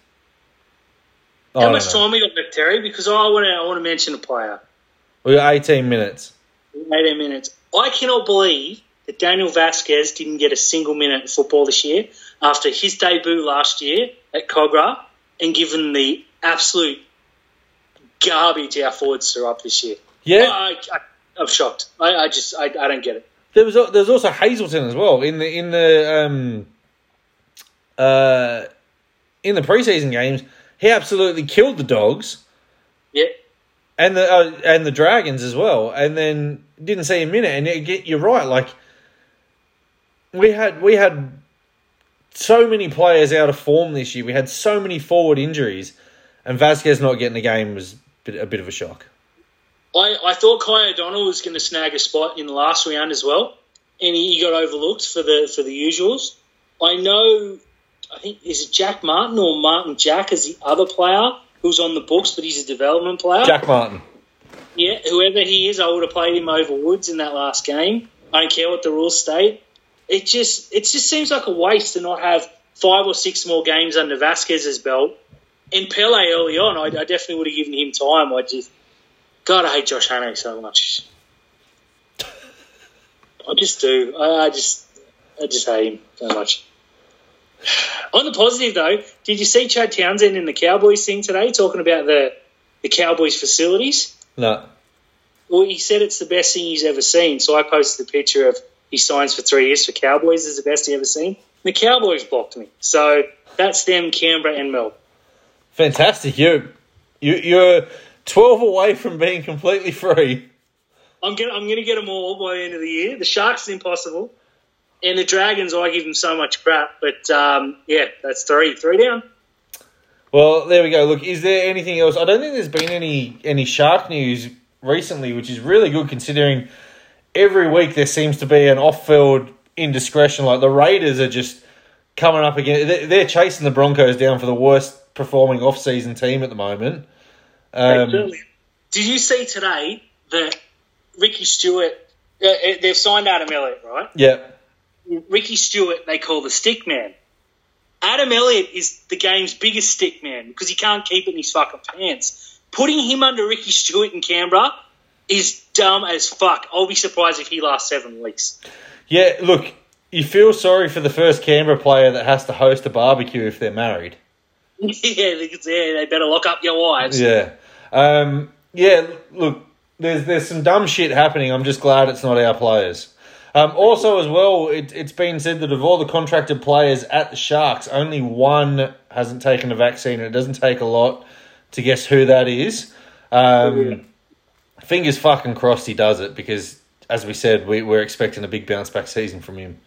I How much know. time we got left, Terry? Because I want to I want to mention a player. We got 18 minutes. 18 minutes. I cannot believe that Daniel Vasquez didn't get a single minute of football this year after his debut last year at Kogarah and given the absolute garbage our forwards threw up this year. Yeah. I, I, I'm shocked. I, I just I, I don't get it. There was there was also Hazelton as well in the in the um uh in the preseason games. He absolutely killed the dogs Yeah. And the uh, and the dragons as well, and then didn't see a minute. And get you're right, like we had we had so many players out of form this year. We had so many forward injuries, and Vasquez not getting the game was a bit, a bit of a shock. I, I thought Kai O'Donnell was going to snag a spot in the last round as well, and he, he got overlooked for the for the usuals. I know, I think is it Jack Martin or Martin Jack as the other player who's on the books, but he's a development player. Jack Martin. Yeah, whoever he is, I would have played him over Woods in that last game. I don't care what the rules state. It just it just seems like a waste to not have five or six more games under Vasquez's belt. And Pele early on, I, I definitely would have given him time. I just God, I hate Josh Hannay so much. I just do. I, I just I just hate him so much. On the positive though, did you see Chad Townsend in the Cowboys thing today talking about the the Cowboys facilities? No. Well, he said it's the best thing he's ever seen. So I posted a picture of he signs for three years for Cowboys is the best he ever seen. The Cowboys blocked me. So that's them, Canberra and Melbourne. Fantastic. You you you're twelve away from being completely free. I'm gonna I'm gonna get them all by the end of the year. The Sharks is impossible, and the Dragons I give them so much crap. But um, yeah, that's three three down. Well, there we go. Look, is there anything else? I don't think there's been any any shark news recently, which is really good considering every week there seems to be an off-field indiscretion. Like the Raiders are just coming up again. They're, chasing the Broncos down for the worst performing off-season team at the moment. Um, Did you see today that Ricky Stuart uh, they've signed Adam Elliott, right? Yeah. Ricky Stuart, they call the stick man. Adam Elliott is the game's biggest stick man because he can't keep it in his fucking pants. Putting him under Ricky Stuart in Canberra is dumb as fuck. I'll be surprised if he lasts seven weeks. Yeah, look, you feel sorry for the first Canberra player that has to host a barbecue if they're married. <laughs> yeah, they, yeah, they better lock up your wives. Yeah. Um, yeah, look, there's there's some dumb shit happening. I'm just glad it's not our players. Um, also, as well, it, it's been said that of all the contracted players at the Sharks, only one hasn't taken a vaccine, and it doesn't take a lot to guess who that is. Um, fingers fucking crossed he does it because, as we said, we, we're expecting a big bounce back season from him.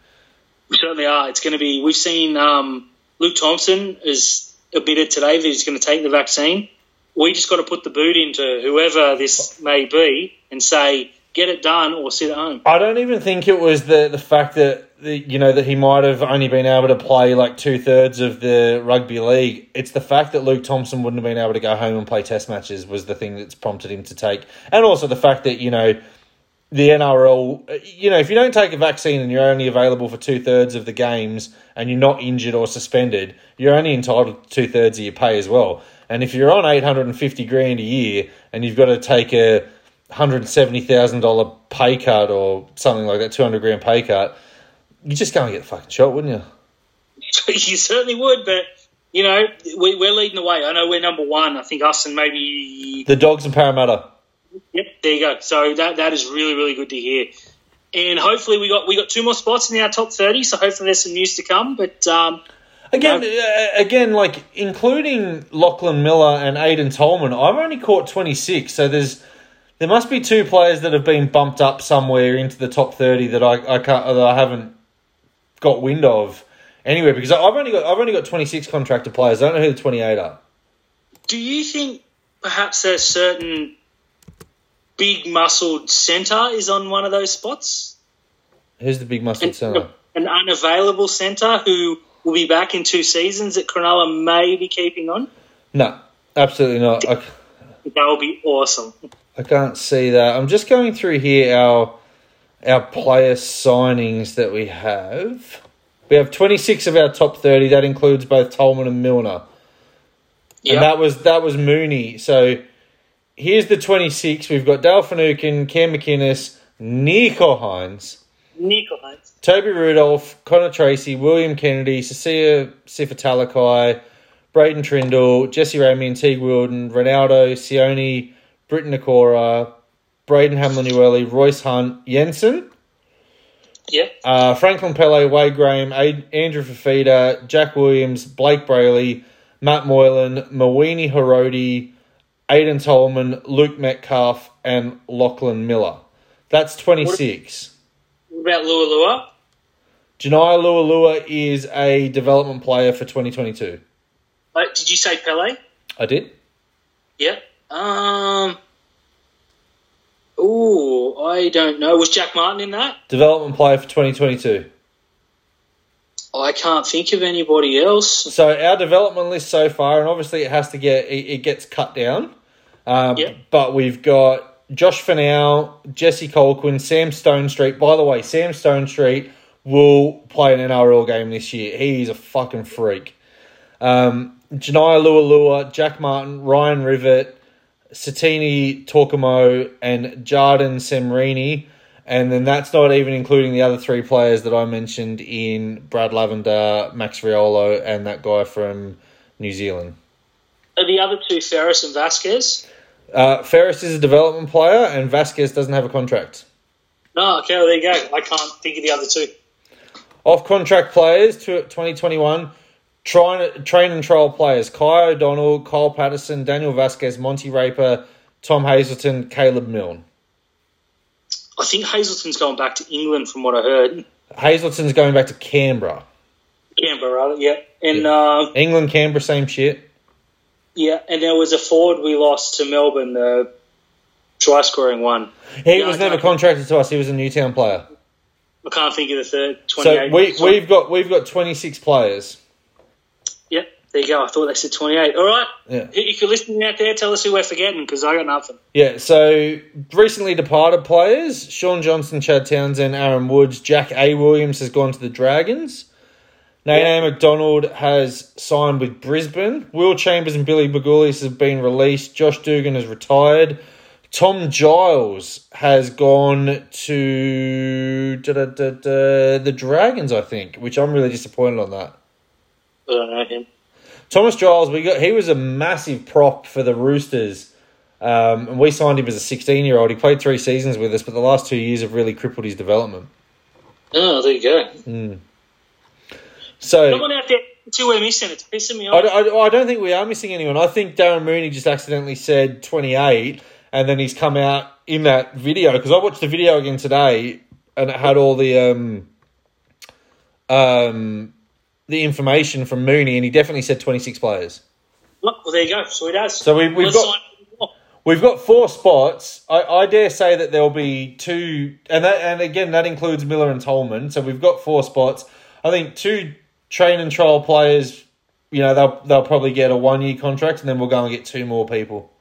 We certainly are. It's going to be. We've seen um, Luke Thompson is admitted today that he's going to take the vaccine. We just got to put the boot into whoever this may be and say, get it done or sit at home. I don't even think it was the the fact that the, you know that he might have only been able to play like two thirds of the rugby league. It's the fact that Luke Thompson wouldn't have been able to go home and play Test matches was the thing that's prompted him to take, and also the fact that you know the NRL, you know, if you don't take a vaccine and you're only available for two thirds of the games and you're not injured or suspended, you're only entitled to two thirds of your pay as well. And if you're on 850 grand a year and you've got to take a $170,000 pay cut or something like that, 200 grand pay cut, you just go and get the fucking shot, wouldn't you? <laughs> you certainly would, but, you know, we, we're leading the way. I know we're number one. I think us and maybe. The Dogs and Parramatta. Yep, there you go. So that that is really, really good to hear. And hopefully we got we got two more spots in our top thirty. So hopefully there's some news to come. But um, Again, uh, again, like including Lachlan Miller and Aiden Tolman, I've only caught twenty six. So there's there must be two players that have been bumped up somewhere into the top thirty that I, I can't that I haven't got wind of anywhere because I've only got I've only got twenty six contracted players. I don't know who the twenty eight are. do you think perhaps a certain big muscled centre is on one of those spots? Who's the big muscled centre? an unavailable centre who will be back in two seasons that Cronulla may be keeping on? No, absolutely not. I, That would be awesome. I can't see that. I'm just going through here our our player signings that we have. We have 26 of our top 30. That includes both Tolman and Milner. Yeah. And that was that was Mooney. So here's the 26. We've got Dale Finucane, Cam McInnes, Nicho Hynes, Nicho Hynes. Toby Rudolph, Connor Tracey, William Kennedy, Siosifa Talakai, Braydon Trindall, Jesse Ramien, Teig Wilton, Ronaldo, Sione, Briton Nikora, Braden Hamlin Royce Hunt, Jensen, Yep. uh, Franklin Pele, Wade Graham, A- Andrew Fifita, Jack Williams, Blayke Brailey, Matt Moylan, Mawene Hiroti, Aiden Tolman, Luke Metcalf, and Lachlan Miller. That's 26. What about Lua Lua? Janai Lualua is a development player for 2022. Uh, did you say Pele? I did. Yep. Um. Ooh, I don't know. Was Jack Martin in that? Development player for 2022. I can't think of anybody else. So our development list so far, and obviously it has to get it, it gets cut down. Um, Yeah. But we've got Josh Fanau, Jesse Colquhoun, Sam Stonestreet. By the way, Sam Stonestreet will play an NRL game this year. He's a fucking freak. Um, Janai Lualua, Jack Martin, Ryan Rivet, Satini Torkamo, and Jarden Semrini. And then that's not even including the other three players that I mentioned in Brad Lavender, Max Riolo, and that guy from New Zealand. Are the other two Ferris and Vasquez? Uh, Ferris is a development player, and Vasquez doesn't have a contract. No, okay, well, there you go. I can't think of the other two. Off contract players to 2021, train, train and trial players Kai O'Donnell, Kyle Patterson, Daniel Vasquez, Monty Raper, Tom Hazelton, Caleb Milne. I think Hazelton's going back to England from what I heard. Hazelton's going back to Canberra. Canberra, rather, yeah. And uh, England, Canberra, same shit. yeah, and there was a forward we lost to Melbourne, the try scoring one. He Yeah, was never contracted to us. He was a Newtown player. I can't think of the third. So we we've got we've got twenty six players. There you go. I thought they said 28. All right. Yeah. If you're listening out there, tell us who we're forgetting because I got nothing. Yeah, so recently departed players Shaun Johnson, Chad Townsend, Aaron Woods, Jack A. Williams has gone to the Dragons. Nate Yeah. McDonald has signed with Brisbane. Will Chambers and Billy Magoulias have been released. Josh Dugan has retired. Tom Giles has gone to da, da, da, the Dragons, I think, which I'm really disappointed on that. I don't know him. Thomas Giles, we got he was a massive prop for the Roosters, um, and we signed him as a 16 year old. He played three seasons with us, but the last two years have really crippled his development. Oh, there you go. So Someone out there, too, we're missing. It's pissing me I, off. I, I don't think we are missing anyone. I think Darren Mooney just accidentally said 28, and then he's come out in that video because I watched the video again today, and it had all the um, um, the information from Mooney, and he definitely said 26 players. Well, there you go. So he does. So we- we've Let's got-. We've got four spots. I, I dare say that there'll be two, and that, and again that includes Miller and Tolman. So we've got four spots. I think two train and trial players. You know they'll they'll probably get a one year contract, and then we'll go and get two more people.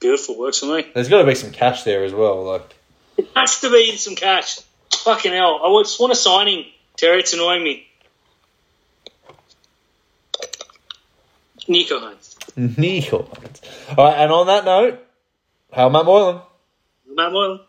Beautiful. Works for me. There's got to be some cash there as well. Like It has to be some cash. Fucking hell. I just want a signing. Terry, it's annoying me. Nicho Hynes. Neil. All right, and on that note, how Matt Moylan. Matt Moylan.